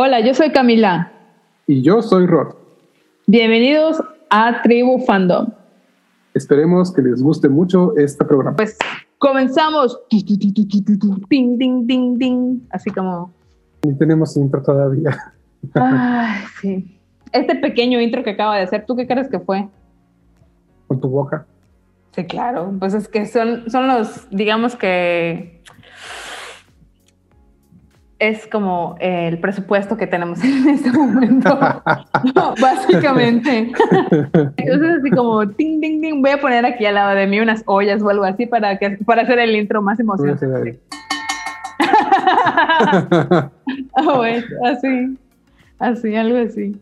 Hola, yo soy Camila. Y yo soy Rod. Bienvenidos a Tribu Fandom. Esperemos que les guste mucho este programa. Pues comenzamos. Ding, ding, ding, ding. Así como. Ni tenemos intro todavía. Ay, sí. Este pequeño intro que acaba de hacer, ¿tú qué crees que fue? Con tu boca. Sí, claro. Pues es que son, son los, digamos que es como el presupuesto que tenemos en este momento, básicamente. Entonces así como ting, ting, ting, voy a poner aquí al lado de mí unas ollas o algo así para, que, para hacer el intro más emocionante. oh, así, así, algo así.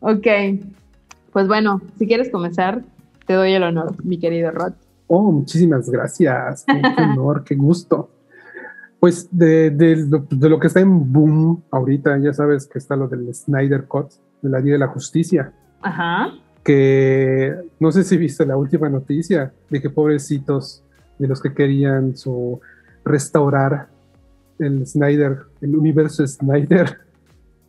Ok, pues bueno, si quieres comenzar, te doy el honor, mi querido Rod. Oh, muchísimas gracias. Qué honor, qué gusto. Pues de, lo que está en boom ahorita, ya sabes que está lo del Snyder Cut, de la Día de la Justicia. Ajá. Que no sé si viste la última noticia de que pobrecitos de los que querían su restaurar el Snyder, el universo Snyder.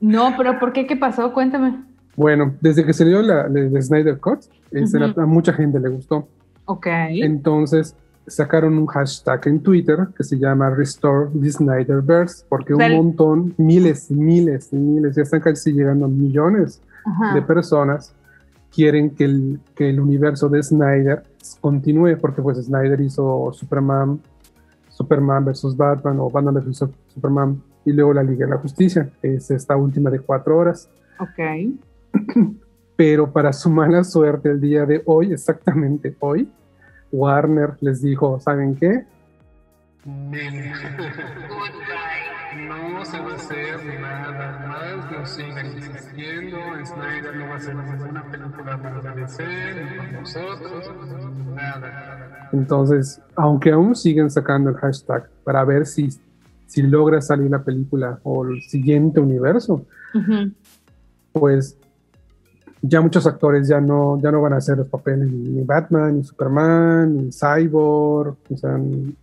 No, pero ¿por qué? ¿Qué pasó? Cuéntame. Bueno, desde que salió la, el Snyder Cut, este, a mucha gente le gustó. Ok. Entonces, sacaron un hashtag en Twitter que se llama Restore the Snyderverse, porque un montón, miles, miles y miles, ya están casi llegando a millones de personas, quieren que el, que el universo de Snyder continúe, porque pues Snyder hizo Superman, Superman versus Batman o Batman versus Superman y luego la Liga de la Justicia, es esta última de cuatro horas. Ok. Pero para su mala suerte el día de hoy, exactamente hoy, Warner les dijo, ¿saben qué? No se va a hacer nada más, no sigan insistiendo, Snyder no va a hacer ninguna película más de DC, ni con nosotros, nada. Entonces, aunque aún siguen sacando el hashtag para ver si, si logra salir la película o el siguiente universo, pues ya muchos actores ya no, ya no van a hacer los papeles ni Batman, ni Superman, ni Cyborg, o sea, ni,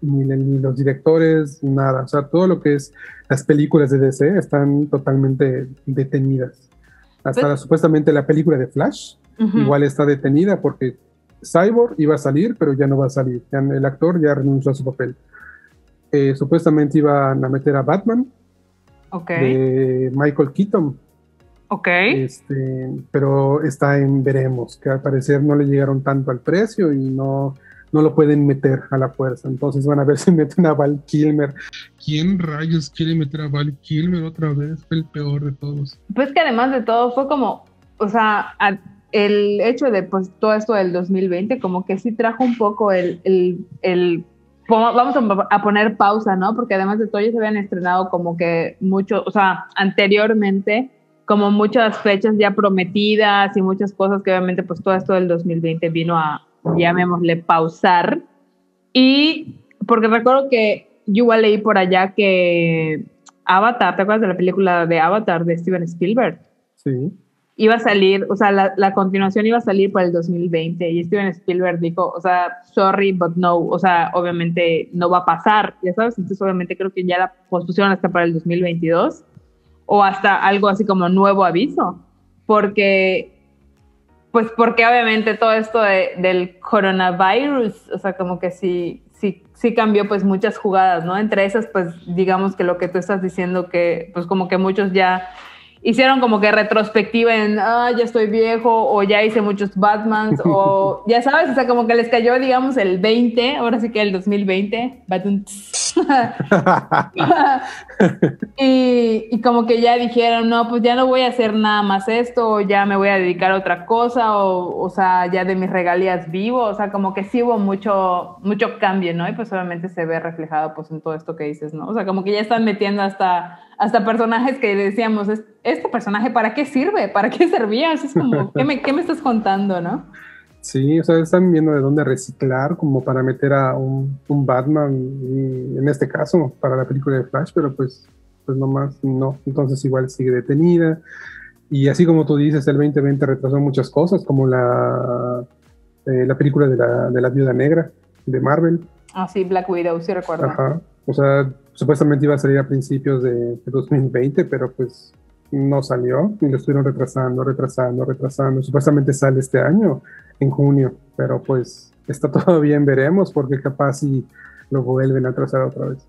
los directores, nada. O sea, todo lo que es las películas de DC están totalmente detenidas. Hasta pues supuestamente la película de Flash igual está detenida porque Cyborg iba a salir, pero ya no va a salir. el actor ya renunció a su papel. Eh, supuestamente iban a meter a Batman de Michael Keaton, Ok. Este, pero está en veremos, que al parecer no le llegaron tanto al precio y no, no lo pueden meter a la fuerza. Entonces van a ver si meten a Val Kilmer. ¿Quién rayos quiere meter a Val Kilmer otra vez? Fue el peor de todos. Pues que además de todo fue como, o sea, el hecho de pues todo esto del 2020 como que sí trajo un poco el, el, el vamos a, poner pausa, ¿no? Porque además de todo ya se habían estrenado como que mucho, o sea, anteriormente como muchas fechas ya prometidas y muchas cosas que obviamente pues todo esto del 2020 vino a, llamémosle, pausar. Y porque recuerdo que yo igual leí por allá que Avatar, ¿te acuerdas de la película de Avatar de Steven Spielberg? Sí. Iba a salir, o sea, la, la continuación iba a salir para el 2020 y Steven Spielberg dijo, o sea, sorry, but no, o sea, obviamente no va a pasar, ya sabes, entonces obviamente creo que ya la pospusieron hasta para el 2022 o hasta algo así como nuevo aviso, porque, pues porque obviamente todo esto del coronavirus, o sea, como que sí, sí, sí cambió pues muchas jugadas, ¿no? Entre esas, pues digamos que lo que tú estás diciendo, que pues como que muchos ya hicieron como que retrospectiva en, ah, ya estoy viejo, o ya hice muchos Batmans, o ya sabes, o sea, como que les cayó, digamos, el 20, ahora sí que el 2020, y, como que ya dijeron, no, pues ya no voy a hacer nada más esto, o ya me voy a dedicar a otra cosa, o, o sea, ya de mis regalías vivo, o sea, como que sí hubo mucho, mucho cambio, ¿no? Y pues obviamente se ve reflejado pues en todo esto que dices, ¿no? O sea, como que ya están metiendo hasta hasta personajes que decíamos, ¿este personaje para qué sirve? ¿Para qué servía? Es como, ¿qué me, ¿qué me estás contando, no? Sí, o sea, están viendo de dónde reciclar como para meter a un, un Batman, y en este caso, para la película de Flash, pero pues, pues nomás no. Entonces igual sigue detenida. Y así como tú dices, el 2020 retrasó muchas cosas, como la, eh, la película de la, de la Viuda Negra de Marvel. Ah, sí, Black Widow, sí recuerdo. Ajá. O sea, supuestamente iba a salir a principios de, 2020, pero pues no salió y lo estuvieron retrasando, retrasando, retrasando. Supuestamente sale este año, en junio, pero pues está todo bien, veremos, porque capaz si lo vuelven a atrasar otra vez.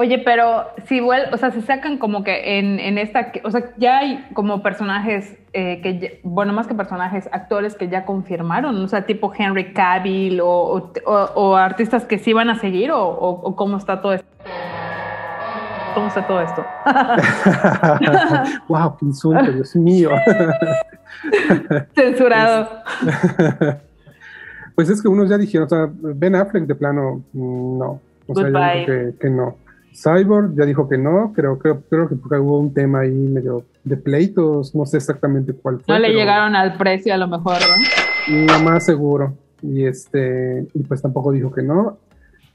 Oye, pero si vuelven, o sea, se sacan como que en, en, esta, o sea, ya hay como personajes eh, que, bueno, más que personajes, actores que ya confirmaron, o sea, tipo Henry Cavill o, o, artistas que sí van a seguir o, o, cómo está todo esto. ¿Cómo está todo esto? wow, qué insulto, Dios mío. Censurado. pues es que unos ya dijeron, o sea, Ben Affleck de plano, mm, no. O sea, ya que, que no. Cyborg ya dijo que no, creo, creo, creo que hubo un tema ahí medio de pleitos, no sé exactamente cuál fue. No le llegaron al precio a lo mejor, ¿no? Lo más seguro. Y este, y pues tampoco dijo que no.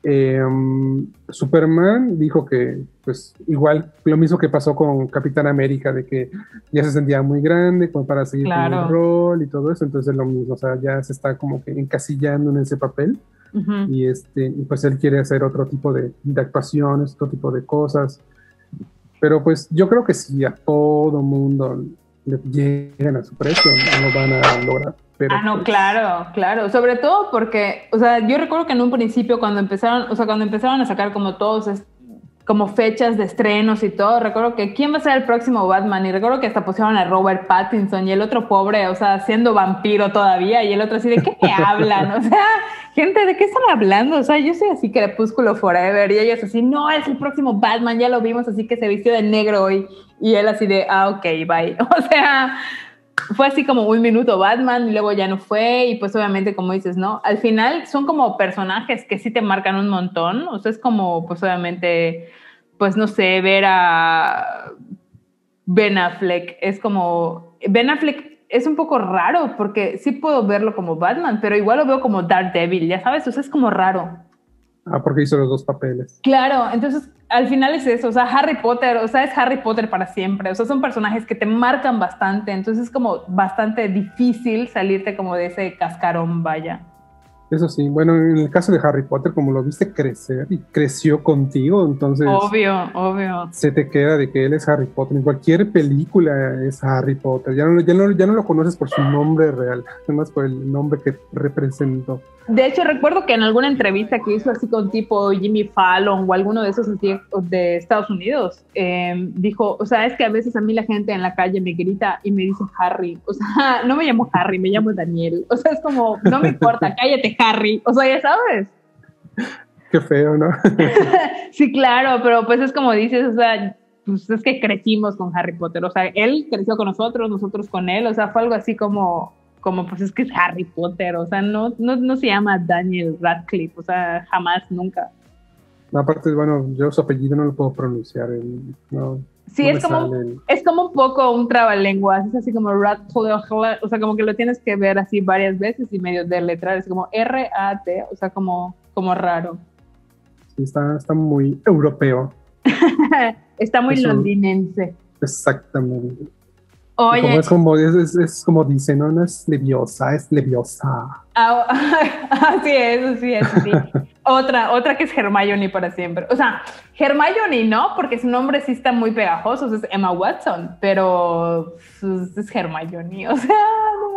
Em, Superman dijo que, pues, igual lo mismo que pasó con Capitán América, de que ya se sentía muy grande como para seguir con el rol y todo eso, entonces lo mismo, o sea, ya se está como que encasillando en ese papel y este, pues él quiere hacer otro tipo de, de, actuaciones, otro tipo de cosas. Pero pues yo creo que si a todo mundo le llegan a su precio, no lo van a lograr. Ah, no, pues claro, claro. Sobre todo porque, o sea, yo recuerdo que en un principio cuando empezaron, o sea, cuando empezaron a sacar como todos como fechas de estrenos y todo. Recuerdo que quién va a ser el próximo Batman y recuerdo que hasta pusieron a Robert Pattinson y el otro pobre, o sea, siendo vampiro todavía y el otro así de qué me hablan, o sea, gente, ¿de qué están hablando? O sea, yo soy así crepúsculo forever y ellos así, no, es el próximo Batman, ya lo vimos, así que se vistió de negro hoy y él así de, ah, ok, bye. O sea, fue así como un minuto Batman y luego ya no fue y pues obviamente como dices, ¿no? Al final son como personajes que sí te marcan un montón, o sea, es como pues obviamente, pues no sé, ver a Ben Affleck, es como, Ben Affleck es un poco raro porque sí puedo verlo como Batman, pero igual lo veo como Daredevil, ya sabes, o sea, es como raro. Ah, porque hizo los dos papeles. Claro, entonces al final es eso, o sea, Harry Potter, o sea, es Harry Potter para siempre, o sea, son personajes que te marcan bastante, entonces es como bastante difícil salirte como de ese cascarón, vaya. Eso sí, bueno, en el caso de Harry Potter, como lo viste crecer y creció contigo, entonces... Obvio, obvio. Se te queda de que él es Harry Potter. En cualquier película es Harry Potter. Ya no, ya no, ya no lo conoces por su nombre real, más por el nombre que representó. De hecho, recuerdo que en alguna entrevista que hizo así con tipo Jimmy Fallon o alguno de esos de Estados Unidos, em, dijo, o sea, es que a veces a mí la gente en la calle me grita y me dice Harry. O sea, no me llamo Harry, me llamo Daniel. O sea, es como, no me importa, cállate Harry. O sea, ya sabes. Qué feo, ¿no? sí, claro, pero pues es como dices, o sea, pues es que crecimos con Harry Potter. O sea, él creció con nosotros, nosotros con él. O sea, fue algo así como como pues es que es Harry Potter, o sea, no, no, no se llama Daniel Radcliffe, o sea, jamás, nunca. Aparte, bueno, yo su apellido no lo puedo pronunciar, no. Sí, es, como, es como un poco un trabalenguas, es así como Radcliffe, o sea, como que lo tienes que ver así varias veces y medio de letrar, es como R-A-T, o sea, como, como raro. Sí, está, está muy europeo. está muy londinense. Exactamente. Oye. es, como, es, es, como dice, ¿no? no es leviosa, es leviosa. Ah, así es, así es, sí. otra, otra que es Hermione para siempre. O sea, Hermione no, porque su nombre sí está muy pegajoso, es Emma Watson, pero pues, es Hermione, o sea...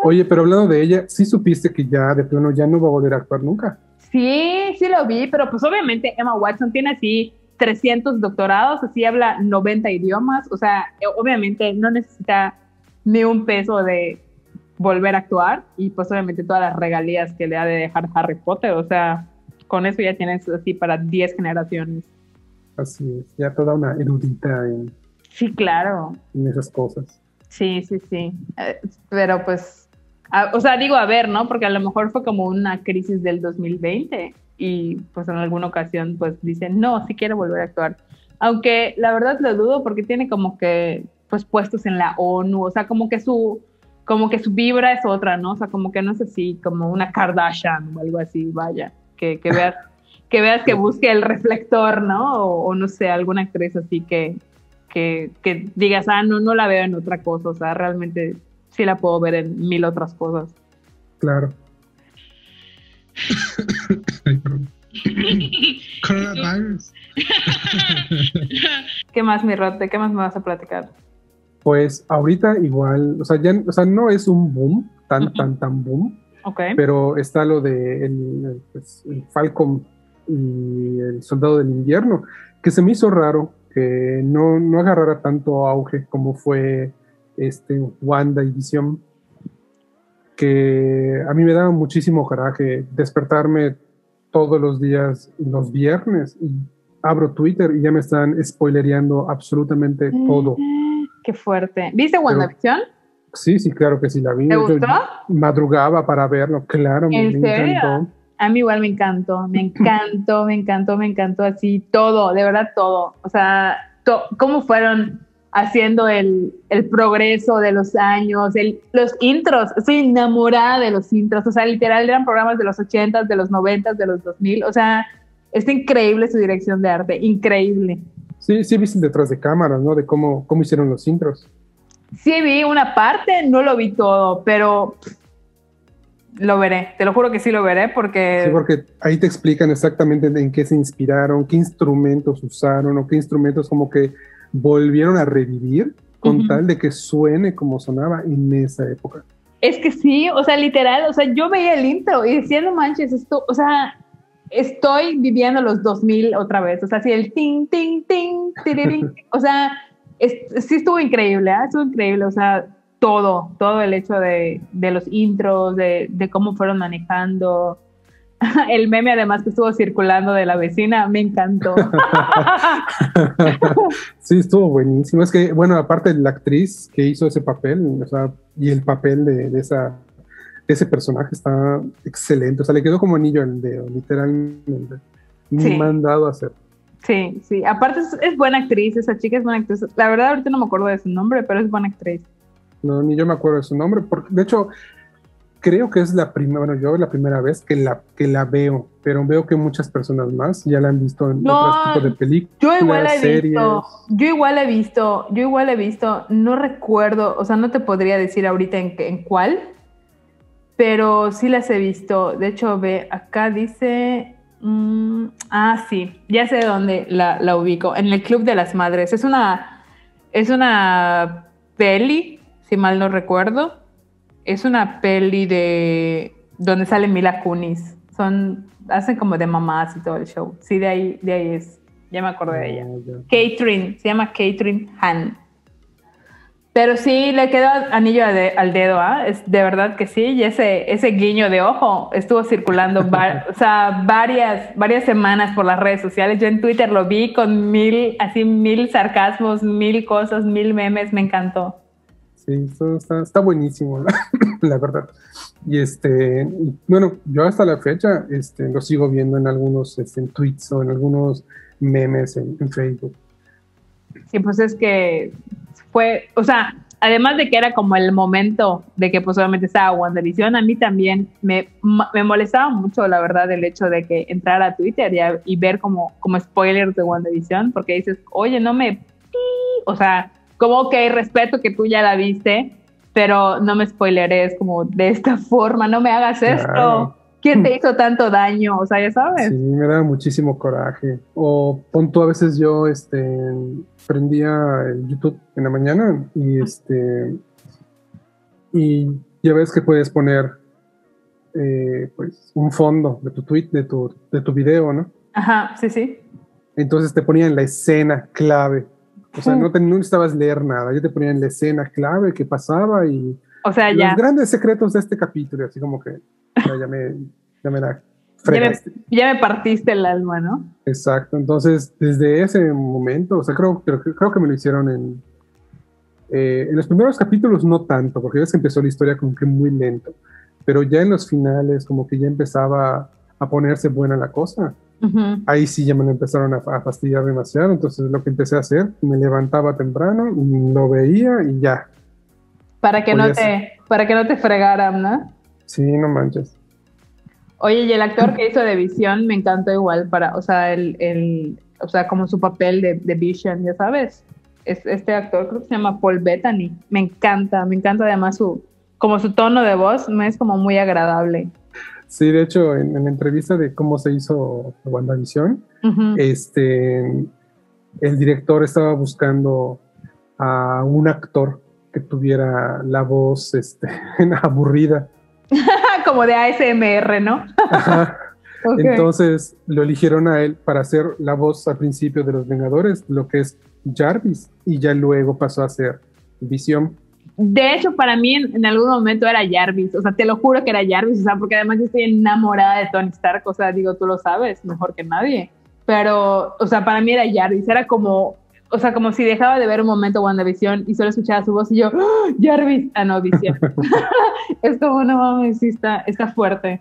Oye, pero hablando de ella, ¿sí supiste que ya de plano ya no va a volver a actuar nunca? Sí, sí lo vi, pero pues obviamente Emma Watson tiene así 300 doctorados, así habla 90 idiomas, o sea, obviamente no necesita ni un peso de volver a actuar y pues obviamente todas las regalías que le ha de dejar Harry Potter, o sea, con eso ya tienes así para 10 generaciones. Así es, ya toda una erudita en... Sí, claro. En esas cosas. Sí, sí, sí. Eh, pero pues, o sea, digo a ver, ¿no? Porque a lo mejor fue como una crisis del 2020 y pues en alguna ocasión pues dicen, no, sí quiero volver a actuar. Aunque la verdad lo dudo porque tiene como que pues puestos en la ONU, o sea, como que su como que su vibra es otra, ¿no? O sea, como que no es así como una Kardashian o algo así, vaya, que, que veas que veas que busque el reflector, ¿no? O, no sé, alguna actriz así que, que, que, digas, ah, no, no la veo en otra cosa, o sea, realmente sí la puedo ver en mil otras cosas. Claro. Coronavirus. ¿Qué más, mi Rote? ¿Qué más me vas a platicar? Pues ahorita igual, o sea, ya, o sea, no es un boom, tan, tan, tan boom. Pero está lo de el, pues, el Falcon y el Soldado del Invierno, que se me hizo raro que no, no agarrara tanto auge como fue este Wanda y Visión, que a mí me daba muchísimo coraje despertarme todos los días, los viernes, y abro Twitter y ya me están spoilereando absolutamente todo. Qué fuerte. ¿Viste WandaVision? Sí, sí, claro que sí la vi. ¿Te Yo gustó? madrugaba para verlo, claro, me, ¿En me serio? encantó. A mí igual me encantó, me encantó, me encantó, me encantó así todo, de verdad todo. O sea, to- cómo fueron haciendo el, el progreso de los años, el, los intros. Estoy enamorada de los intros. O sea, literal eran programas de los 80, de los 90, de los 2000. O sea, está increíble su dirección de arte, increíble. Sí, sí, viste detrás de cámaras, ¿no? De cómo, cómo hicieron los intros. Sí vi una parte, no lo vi todo, pero lo veré. Te lo juro que sí lo veré porque... Sí, porque ahí te explican exactamente en qué se inspiraron, qué instrumentos usaron o qué instrumentos como que volvieron a revivir con Ujú. tal de que suene como sonaba en esa época. Es que sí, o sea, literal, o sea, yo veía el intro y decía, no manches, esto, o sea, estoy viviendo los 2000 otra vez, o sea, así el ting, ting, ting, tirirín, o sea, es- sí estuvo increíble, ¿ah? estuvo increíble, o sea, todo, todo el hecho de, de los intros, de, de cómo fueron manejando. El meme además que estuvo circulando de la vecina, me encantó. sí, estuvo buenísimo. Es que, bueno, aparte de la actriz que hizo ese papel, o sea, y el papel de, de esa, ese personaje está excelente. O sea, le quedó como anillo al dedo, literalmente. Sí. mandado a hacer. Sí, sí, aparte es, es buena actriz, esa chica es buena actriz. La verdad ahorita no me acuerdo de su nombre, pero es buena actriz. No, ni yo me acuerdo de su nombre, porque de hecho creo que es la primera, bueno, yo es la primera vez que la, que la veo, pero veo que muchas personas más ya la han visto en No, otros tipos de películas. Yo igual la he series. visto, yo igual la he visto, yo igual la he visto, no recuerdo, o sea, no te podría decir ahorita en, en cuál, pero sí las he visto. De hecho, ve, acá dice, mm, ah, sí, ya sé dónde la, la ubico, en el Club de las Madres. Es una, es una peli, si mal no recuerdo, es una peli de donde sale Mila Kunis. Son, hacen como de mamás y todo el show. Sí, de ahí, de ahí es. Ya me acordé de ella. Ah. Catherine, se llama Catherine Han. Pero sí, le queda anillo al dedo, ¿ah? Es de verdad que sí. Y ese, ese guiño de ojo estuvo circulando o sea, varias, varias semanas por las redes sociales. Yo en Twitter lo vi con mil, así mil sarcasmos, mil cosas, mil memes. Me encantó. Sí, está, está buenísimo, la, la verdad. Y este, bueno, yo hasta la fecha este, lo sigo viendo en algunos este, en tweets o en algunos memes en, en Facebook. Sí, pues es que fue, o sea, además de que era como el momento de que pues obviamente estaba WandaVision, a mí también me, me molestaba mucho, la verdad, el hecho de que entrar a Twitter y, ver como, como spoilers de WandaVision, porque dices, oye, no me... O sea, como que respeto que tú ya la viste, pero no me spoileres como de esta forma, no me hagas esto. ¿Quién te hizo tanto daño? O sea, ya sabes. Sí, me da muchísimo coraje. O pon a veces yo este, prendía el YouTube en la mañana y este y ya ves que puedes poner eh, pues un fondo de tu tweet, de tu, de tu video, ¿no? Ajá, sí, sí. Entonces te ponían la escena clave. O sea, Mm. no, te, no necesitabas leer nada, ya te ponían la escena clave que pasaba y O sea, los ya. grandes secretos de este capítulo, así como que ya me, ya me da Ya me, ya me partiste el alma, ¿no? Exacto, entonces desde ese momento, o sea, creo, creo, creo que me lo hicieron en, eh, en los primeros capítulos no tanto, porque ves que empezó la historia como que muy lento, pero ya en los finales como que ya empezaba a ponerse buena la cosa. Ujú. Ahí sí ya me lo empezaron a, a fastidiar demasiado, entonces lo que empecé a hacer, me levantaba temprano, lo veía y ya. Para que no te, para que no te fregaran, ¿no? Sí, no manches. Oye, y el actor que hizo de Visión me encantó igual para, o sea, el, el o sea, como su papel de, de Vision, ya sabes. Es, este actor creo que se llama Paul Bettany. Me encanta, me encanta además su, como su tono de voz, me es como muy agradable. Sí, de hecho, en, la entrevista de cómo se hizo WandaVision, este, el director estaba buscando a un actor que tuviera la voz este, aburrida. Como de ASMR, ¿no? Entonces lo eligieron a él para hacer la voz al principio de Los Vengadores, lo que es Jarvis, y ya luego pasó a ser Visión. De hecho, para mí en, algún momento era Jarvis, o sea, te lo juro que era Jarvis, o sea, porque además yo estoy enamorada de Tony Stark, o sea, digo, tú lo sabes mejor que nadie, pero, o sea, para mí era Jarvis, era como, o sea, como si dejaba de ver un momento WandaVision y solo escuchaba su voz y yo, ¡Oh, Jarvis, ah, no, Visión. es como, no mames, está, está fuerte.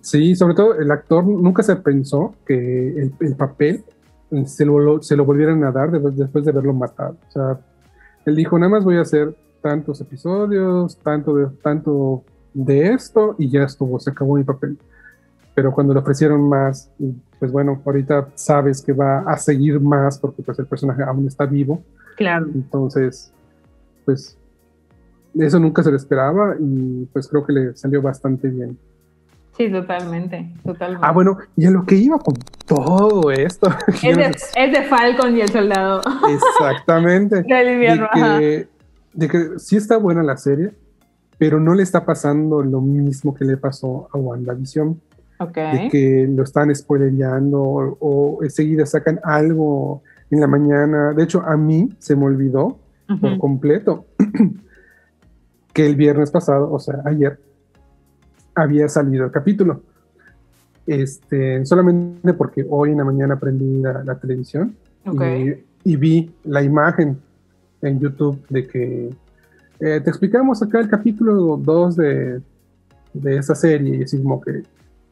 Sí, sobre todo el actor nunca se pensó que el, papel se lo, se lo, volvieran a dar después, de verlo matado. O sea, él dijo, nada más voy a hacer tantos episodios, tanto de, tanto de esto y ya estuvo, se acabó mi papel. Pero cuando le ofrecieron más, pues bueno, ahorita sabes que va a seguir más porque pues el personaje aún está vivo. Claro. Entonces, pues eso nunca se le esperaba y pues creo que le salió bastante bien. Sí, totalmente, totalmente. Ah, bueno, y a lo que iba con todo esto. Es de, es de Falcon y el soldado. Exactamente. de, que, de que sí está buena la serie, pero no le está pasando lo mismo que le pasó a WandaVision. Okay. De que lo están spoilereando o, o, enseguida sacan algo en la mañana. De hecho, a mí se me olvidó por completo que el viernes pasado, o sea, ayer, había salido el capítulo. Este, solamente porque hoy en la mañana prendí la, televisión y, vi la imagen en YouTube de que eh, te explicamos acá el capítulo 2 de, de esa serie y así como que,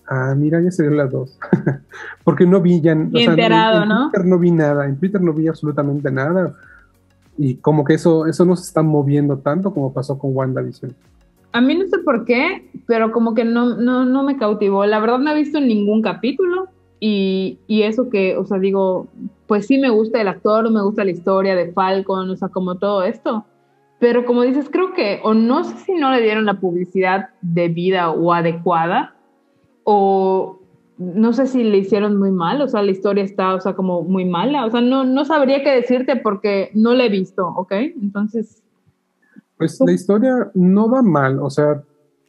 ah, mira, ya se dio las dos. porque no vi ya, en, Twitter no vi nada, en Twitter no vi absolutamente nada y como que eso, eso no se está moviendo tanto como pasó con WandaVision. A mí no sé por qué, pero como que no, no, no me cautivó. La verdad no he visto ningún capítulo y, y, eso que, o sea, digo, pues sí me gusta el actor, me gusta la historia de Falcon, o sea, como todo esto. Pero como dices, creo que, o no sé si no le dieron la publicidad debida o adecuada, o no sé si le hicieron muy mal, o sea, la historia está, o sea, como muy mala, o sea, no, no sabría qué decirte porque no la he visto, ¿ok? Entonces, pues la historia no va mal, o sea,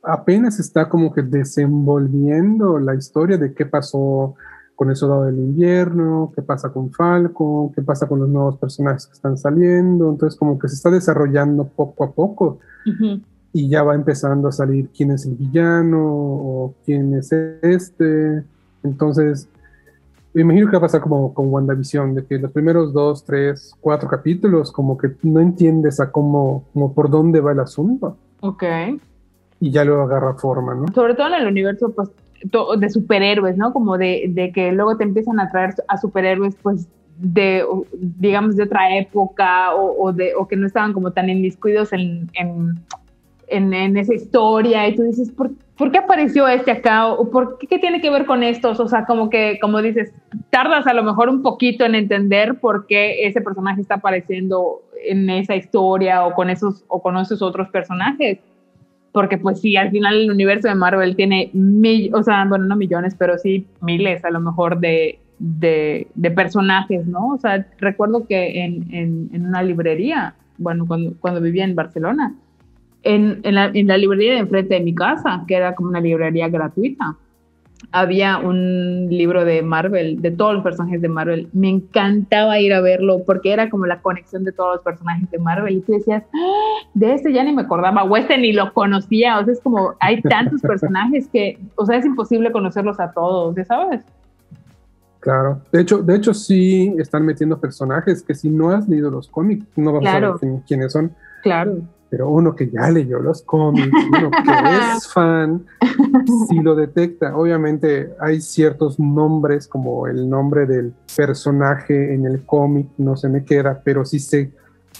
apenas está como que desenvolviendo la historia de qué pasó con el soldado del invierno, qué pasa con Falco, qué pasa con los nuevos personajes que están saliendo, entonces como que se está desarrollando poco a poco y ya va empezando a salir quién es el villano o quién es este, entonces me imagino que va a pasar como con WandaVision, de que los primeros dos, tres, cuatro capítulos, como que no entiendes a cómo, como por dónde va el asunto. Ok. Y ya luego agarra forma, ¿no? Sobre todo en el universo pues, de superhéroes, ¿no? Como de, de, que luego te empiezan a traer a superhéroes, pues, de, digamos, de otra época o, o de, o que no estaban como tan inmiscuidos en, en, en, esa historia y tú dices. ¿por qué apareció este acá? ¿O por qué, tiene que ver con estos? O sea, como que, como dices, tardas a lo mejor un poquito en entender por qué ese personaje está apareciendo en esa historia o con esos, o con esos otros personajes. Porque pues sí, al final el universo de Marvel tiene mil, o sea, bueno, no millones, pero sí miles a lo mejor de, de, personajes, ¿no? O sea, recuerdo que en, en, en una librería, bueno, cuando, cuando vivía en Barcelona, en, la, librería de enfrente de mi casa, que era como una librería gratuita, había un libro de Marvel, de todos los personajes de Marvel. Me encantaba ir a verlo porque era como la conexión de todos los personajes de Marvel. Y tú decías, ¡Ah! de este ya ni me acordaba, o este ni lo conocía. O sea, es como, hay tantos personajes que, o sea, es imposible conocerlos a todos, ¿ya sabes? Claro, de hecho, de hecho sí están metiendo personajes que si no has leído los cómics no vas a saber quiénes son. Claro pero uno que ya leyó los cómics, uno que es fan, sí lo detecta. Obviamente hay ciertos nombres, como el nombre del personaje en el cómic, no se me queda, pero sí sé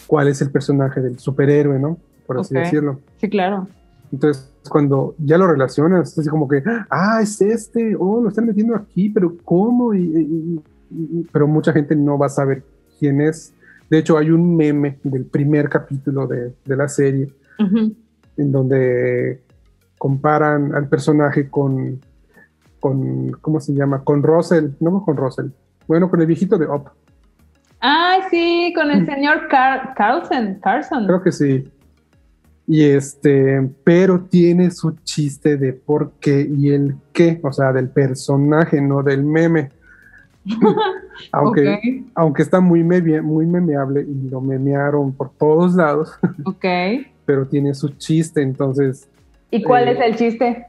cuál es el personaje del superhéroe, ¿no? Por así decirlo. Sí, claro. Entonces, cuando ya lo relacionas, es así como que, ah, es este, oh, lo están metiendo aquí, pero ¿cómo? pero mucha gente no va a saber quién es de hecho, hay un meme del primer capítulo de, la serie en donde comparan al personaje con con, ¿cómo se llama? Con Russell, no con Russell, bueno, con el viejito de Op. Ay, sí, con el señor Carlson, Carlson. Creo que sí. Y este, pero tiene su chiste de por qué y el qué, o sea, del personaje, no del meme. aunque, aunque está muy, muy memeable y lo memearon por todos lados. ok. pero tiene su chiste, entonces. ¿Y cuál eh, es el chiste?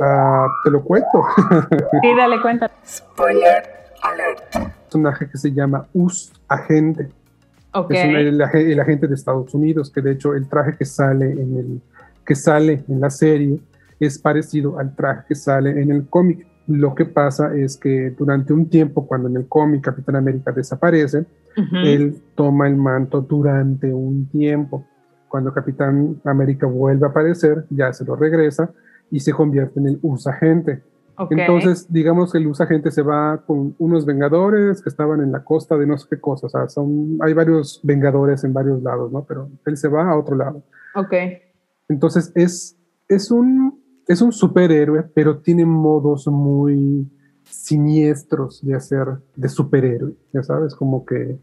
Ah, te lo cuento. sí, dale cuenta. Spoiler alert. Personaje que se llama Us Agente. Es el, agente de Estados Unidos, que de hecho el traje que sale en el que sale en la serie es parecido al traje que sale en el cómic. Lo que pasa es que durante un tiempo, cuando en el cómic Capitán América desaparece, él toma el manto durante un tiempo. Cuando Capitán América vuelve a aparecer, ya se lo regresa y se convierte en el usagente. Entonces, digamos que el usagente se va con unos vengadores que estaban en la costa de no sé qué cosa. O sea, son, hay varios vengadores en varios lados, ¿no? Pero él se va a otro lado. Ok. Entonces, es, es, un, es un superhéroe, pero tiene modos muy siniestros de hacer de superhéroe, ya sabes, como que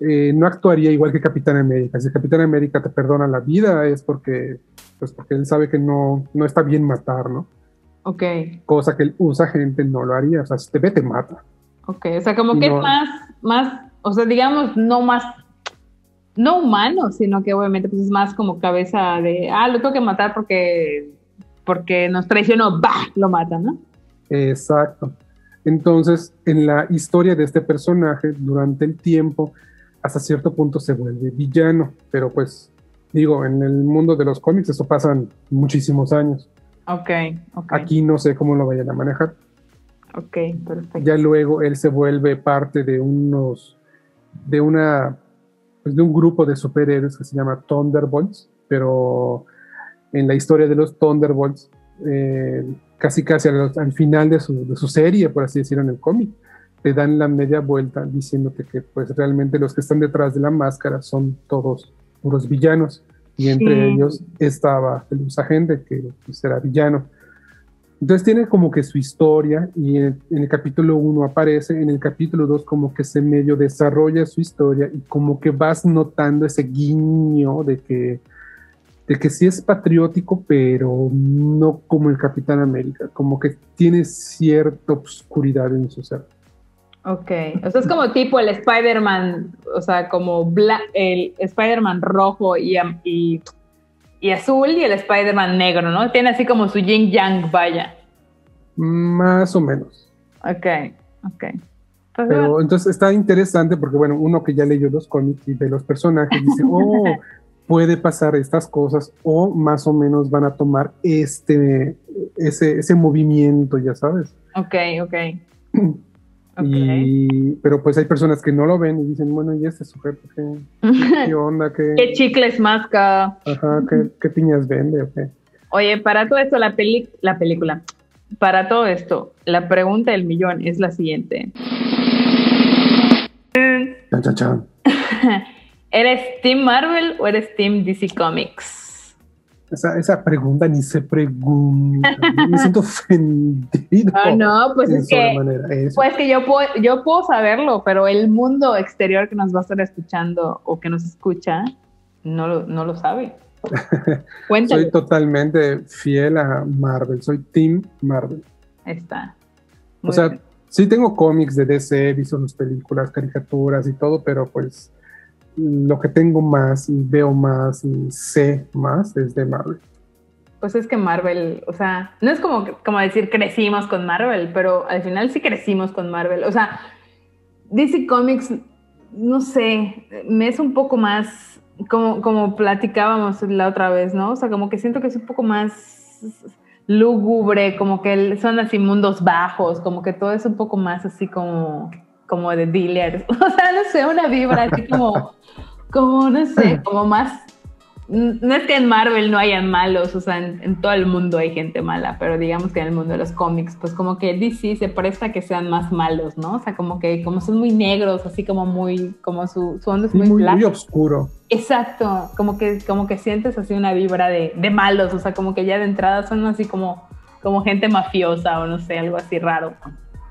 eh, no actuaría igual que Capitán América. Si Capitán América te perdona la vida es porque, pues porque él sabe que no, no está bien matar, ¿no? Ok. Cosa que usa gente no lo haría. O sea, si te ve, te mata. Ok, o sea, como que es más, más, o sea, digamos, no más, no humano, sino que obviamente pues es más como cabeza de, ah, lo tengo que matar porque, porque nos traicionó, bah, lo mata, ¿no? Exacto. Entonces, en la historia de este personaje, durante el tiempo, hasta cierto punto se vuelve villano, pero pues digo, en el mundo de los cómics eso pasan muchísimos años. Ok, ok. Aquí no sé cómo lo vayan a manejar. Ok, perfecto. Ya luego él se vuelve parte de unos, de una, pues de un grupo de superhéroes que se llama Thunderbolts, pero en la historia de los Thunderbolts, eh, casi casi al, final de su, de su, serie, por así decirlo, en el cómic, te dan la media vuelta diciéndote que pues realmente los que están detrás de la máscara son todos puros villanos. Y entre ellos estaba el usagente que pues, era villano. Entonces tiene como que su historia y en, el capítulo 1 aparece, en el capítulo 2 como que se medio desarrolla su historia y como que vas notando ese guiño de que, de que sí es patriótico, pero no como el Capitán América, como que tiene cierta obscuridad en su ser. Ok, o sea, es como tipo el Spider-Man, o sea, como el Spider-Man rojo y, y, azul y el Spider-Man negro, ¿no? Tiene así como su yin yang, vaya. Más o menos. Ok, ok. Pues Pero entonces está interesante porque, bueno, uno que ya leyó los cómics y ve los personajes dice, oh, puede pasar estas cosas o más o menos van a tomar este, ese, ese movimiento, ya sabes. Ok, ok. pero pues hay personas que no lo ven y dicen, bueno, ¿y este sujeto qué, qué onda? ¿Qué, ¿Qué chicles masca? Ajá, ¿qué, piñas vende? Oye, para todo esto, la, peli la película, para todo esto, la pregunta del millón es la siguiente. ¿Eres Team Marvel o eres Team DC Comics? Esa, esa pregunta ni se pregunta. Me siento ofendido. Ah, no, pues es que, pues que yo puedo, yo puedo saberlo, pero el mundo exterior que nos va a estar escuchando o que nos escucha no lo, no lo sabe. Soy totalmente fiel a Marvel, soy Team Marvel. Está. o sea, sí tengo cómics de DC, he visto las películas, caricaturas y todo, pero pues lo que tengo más y veo más y sé más es de Marvel. Pues es que Marvel, o sea, no es como, como decir crecimos con Marvel, pero al final sí crecimos con Marvel. O sea, DC Comics, no sé, me es un poco más, como, como platicábamos la otra vez, ¿no? O sea, como que siento que es un poco más lúgubre, como que son así mundos bajos, como que todo es un poco más así como como de dealers, o sea, no sé, una vibra así como, como, no sé, como más, no es que en Marvel no hayan malos, o sea, en, todo el mundo hay gente mala, pero digamos que en el mundo de los cómics, pues como que DC se presta a que sean más malos, ¿no? O sea, como que como son muy negros, así como muy, como su, su onda es muy, muy, muy oscuro. Exacto, como que, como que sientes así una vibra de, de malos, o sea, como que ya de entrada son así como como gente mafiosa o no sé, algo así raro.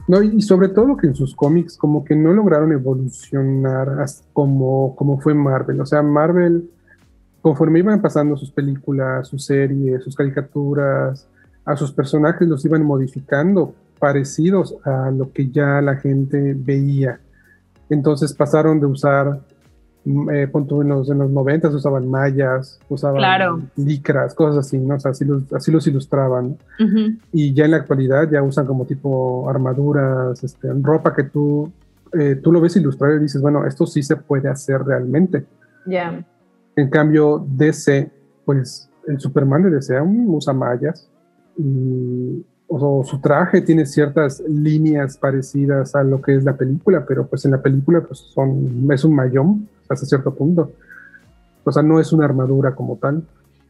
No, y sobre todo que en sus cómics como que no lograron evolucionar como, como fue Marvel. O sea, Marvel, conforme iban pasando sus películas, sus series, sus caricaturas, a sus personajes los iban modificando parecidos a lo que ya la gente veía. Entonces pasaron de usar eh, en los, en los 90 usaban mallas, usaban licras, cosas así, ¿no? O sea, así los, así los ilustraban. Y ya en la actualidad ya usan como tipo armaduras, este, ropa que tú, eh, tú lo ves ilustrado y dices, bueno, esto sí se puede hacer realmente. Ya. En cambio, DC, pues el Superman de DC usa mallas y o su traje tiene ciertas líneas parecidas a lo que es la película, pero pues en la película pues son, es un mayón hasta cierto punto. O sea, no es una armadura como tal.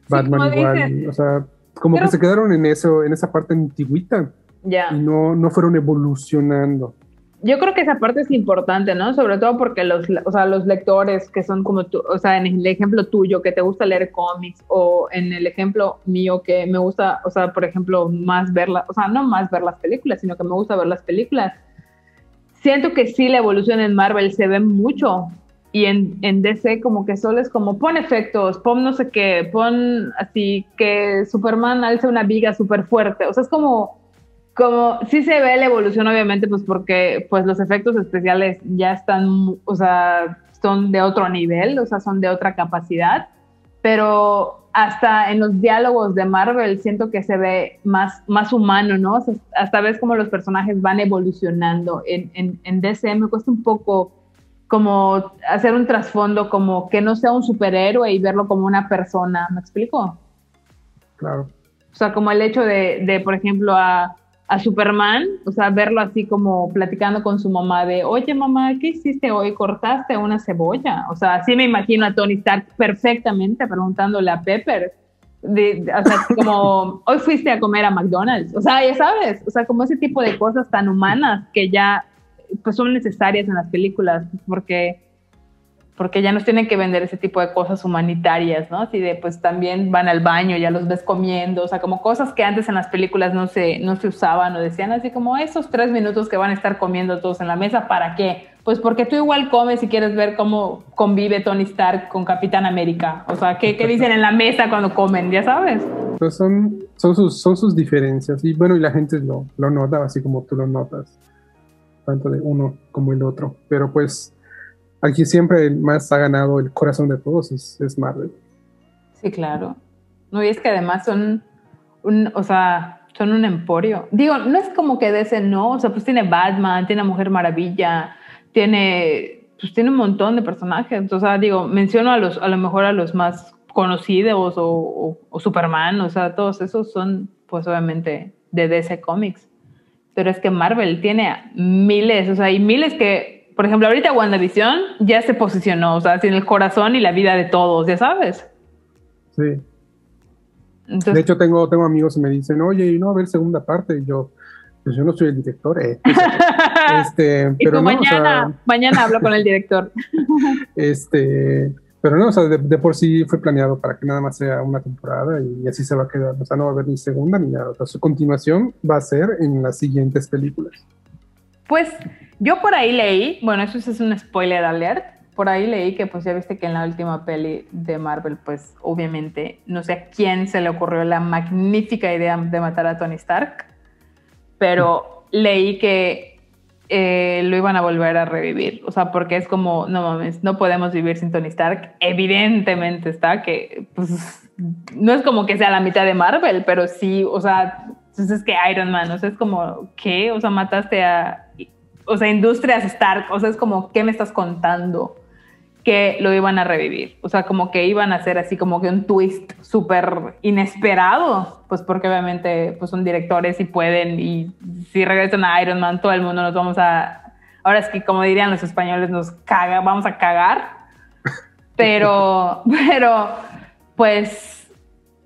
Batman igual, o sea, como que se quedaron en eso, en esa parte antiguita. Ya. Y no, no fueron evolucionando. Yo creo que esa parte es importante, ¿no? Sobre todo porque los, o sea, los lectores que son como tú, o sea, en el ejemplo tuyo que te gusta leer cómics o en el ejemplo mío que me gusta, o sea, por ejemplo, más verlas, o sea, no más ver las películas, sino que me gusta ver las películas. Siento que sí la evolución en Marvel se ve mucho, y en, en, DC como que solo es como pon efectos, pon no sé qué, pon así que Superman alce una viga súper fuerte, o sea, es como, como, sí se ve la evolución obviamente pues porque pues los efectos especiales ya están, o sea, son de otro nivel, o sea, son de otra capacidad, pero hasta en los diálogos de Marvel siento que se ve más, más humano, ¿no? hasta ves como los personajes van evolucionando. En, en, en DC me cuesta un poco como hacer un trasfondo como que no sea un superhéroe y verlo como una persona, ¿me explico? Claro. O sea, como el hecho de, de por ejemplo, a, a, Superman, o sea, verlo así como platicando con su mamá de, oye mamá, ¿qué hiciste hoy? ¿Cortaste una cebolla? O sea, así me imagino a Tony Stark perfectamente preguntándole a Pepper. De, o sea, como, hoy fuiste a comer a McDonald's. O sea, ya sabes, o sea, como ese tipo de cosas tan humanas que ya pues son necesarias en las películas porque porque ya nos tienen que vender ese tipo de cosas humanitarias, ¿no? Así de, pues también van al baño, ya los ves comiendo, o sea, como cosas que antes en las películas no se, no se usaban o decían así como esos tres minutos que van a estar comiendo todos en la mesa, ¿para qué? Pues porque tú igual comes y quieres ver cómo convive Tony Stark con Capitán América, o sea, ¿qué, qué dicen en la mesa cuando comen? Ya sabes. Pues son, son, sus, son sus diferencias y bueno, y la gente lo, lo nota así como tú lo notas tanto de uno como el otro. Pero pues aquí siempre el más ha ganado el corazón de todos es, Marvel. Sí, claro. No, y es que además son un, o sea, son un emporio. Digo, no es como que de ese no, o sea, pues tiene Batman, tiene Mujer Maravilla, tiene, pues tiene un montón de personajes. O sea, digo, menciono a los, a lo mejor a los más conocidos o, o Superman, o sea, todos esos son, pues obviamente, de DC Comics pero es que Marvel tiene miles, o sea, hay miles que, por ejemplo, ahorita WandaVision ya se posicionó, o sea, tiene el corazón y la vida de todos, ya sabes. Sí. de hecho, tengo, tengo amigos que me dicen, oye, y no a ver segunda parte, y yo, pues yo no soy el director, eh. este, pero mañana, mañana hablo con el director. este, pero no, o sea, de, por sí fue planeado para que nada más sea una temporada y así se va a quedar. O sea, no va a haber ni segunda ni nada. O sea, su continuación va a ser en las siguientes películas. Pues yo por ahí leí, bueno, eso es un spoiler alert. Por ahí leí que pues ya viste que en la última peli de Marvel, pues obviamente no sé a quién se le ocurrió la magnífica idea de matar a Tony Stark, pero leí que eh, lo iban a volver a revivir. O sea, porque es como, no mames, no podemos vivir sin Tony Stark. Evidentemente está que, pues, no es como que sea la mitad de Marvel, pero sí, o sea, entonces pues es que Iron Man, o sea, es como, ¿qué? O sea, mataste a, o sea, Industrias Stark, o sea, es como, ¿qué me estás contando? Que lo iban a revivir. O sea, como que iban a hacer así como que un twist súper inesperado, pues porque obviamente pues son directores y pueden, y si regresan a Iron Man, todo el mundo nos vamos a... Ahora es que como dirían los españoles, nos caga, vamos a cagar. Pero, pero, pues,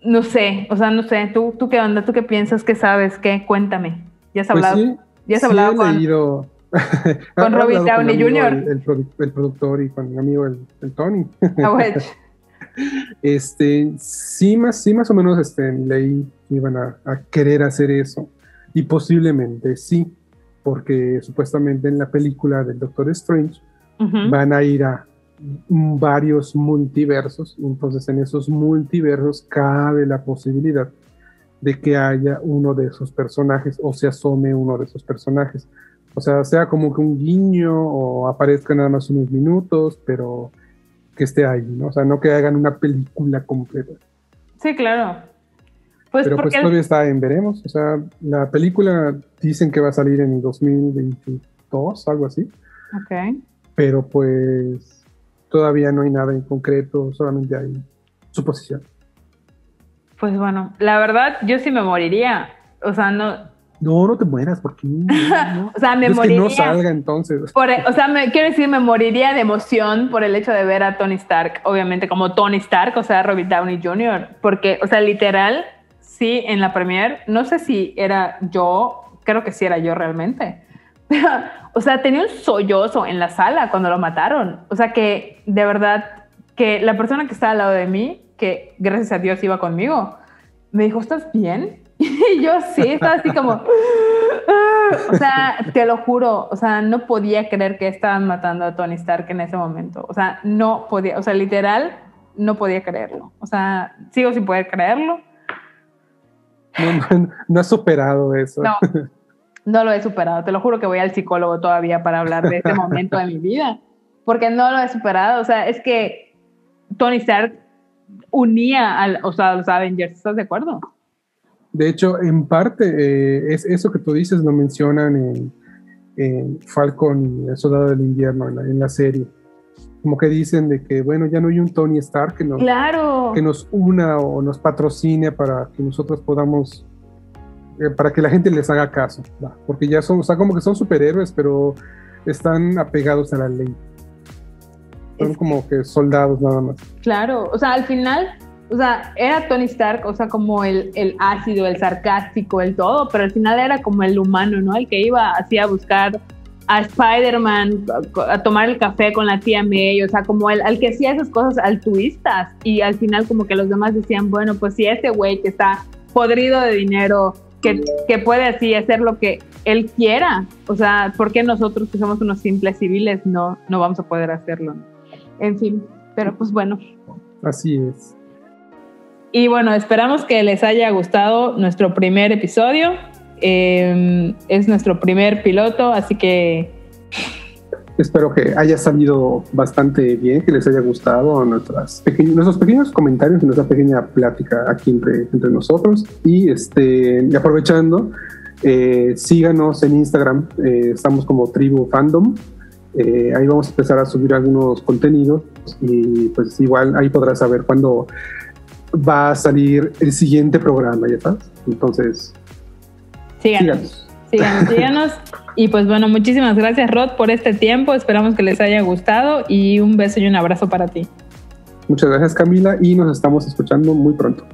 no sé, o sea, no sé, ¿tú, tú qué onda? ¿Tú qué piensas? ¿Qué sabes? ¿Qué? Cuéntame. ¿Ya has pues hablado? ¿Ya has hablado con... con Robin Downey Jr. El, productor y con mi amigo el, Tony. Ah, Este, sí, más, sí, más o menos este, leí que iban a, querer hacer eso. Y posiblemente sí, porque supuestamente en la película del Doctor Strange van a ir a varios multiversos. Entonces, en esos multiversos cabe la posibilidad de que haya uno de esos personajes o se asome uno de esos personajes. O sea, sea como que un guiño o aparezca nada más unos minutos, pero que esté ahí, ¿no? O sea, no que hagan una película completa. Sí, claro. Pues pero pues todavía está en veremos. O sea, la película dicen que va a salir en 2022, algo así. Ok. Pero pues todavía no hay nada en concreto, solamente hay suposición. Pues bueno, la verdad, yo sí me moriría. O sea, no, no, no te mueras, porque o sea, me moriría. Que no salga entonces. E, o sea, me, quiero decir, me moriría de emoción por el hecho de ver a Tony Stark, obviamente como Tony Stark, o sea, Robert Downey Jr., porque, o sea, literal, sí, en la premier, no sé si era yo, creo que sí era yo realmente. o sea, tenía un sollozo en la sala cuando lo mataron. O sea, que de verdad, que la persona que estaba al lado de mí, que gracias a Dios iba conmigo, me dijo, ¿estás bien? Y yo sí, estaba así como, o sea, te lo juro, o sea, no podía creer que estaban matando a Tony Stark en ese momento. O sea, no podía, o sea, literal, no podía creerlo. O sea, sigo sin poder creerlo. No, no, has superado eso. No, no lo he superado. Te lo juro que voy al psicólogo todavía para hablar de este momento de mi vida. Porque no lo he superado. O sea, es que Tony Stark unía al, o sea, a los Avengers. ¿Estás de acuerdo? De hecho, en parte, eh, es eso que tú dices lo mencionan en, Falcon y el Soldado del Invierno, en la, serie. Como que dicen de que, bueno, ya no hay un Tony Stark que nos, que nos una o nos patrocine para que nosotros podamos, eh, para que la gente les haga caso. Porque ya son, o sea, como que son superhéroes, pero están apegados a la ley. Son como que soldados nada más. Claro, o sea, al final o sea, era Tony Stark, o sea, como el, el, ácido, el sarcástico, el todo, pero al final era como el humano, ¿no? El que iba así a buscar a Spider-Man, a tomar el café con la tía May, o sea, como el, al que hacía esas cosas altruistas y al final como que los demás decían, bueno, pues si ese güey que está podrido de dinero, que, que puede así hacer lo que él quiera, o sea, ¿por qué nosotros que somos unos simples civiles no, no vamos a poder hacerlo? En fin, pero pues bueno. Así es. Y bueno, esperamos que les haya gustado nuestro primer episodio. Em, es nuestro primer piloto, así que... Espero que haya salido bastante bien, que les haya gustado nuestras nuestros pequeños comentarios y nuestra pequeña plática aquí entre, entre nosotros. Y, este, aprovechando, eh, síganos en Instagram, eh, estamos como Tribu Fandom. Eh, ahí vamos a empezar a subir algunos contenidos y pues igual ahí podrás saber cuándo va a salir el siguiente programa, ¿ya sabes? Entonces, síganos. Síganos, síganos. y pues bueno, muchísimas gracias Rod por este tiempo. Esperamos que les haya gustado y un beso y un abrazo para ti. Muchas gracias Camila y nos estamos escuchando muy pronto.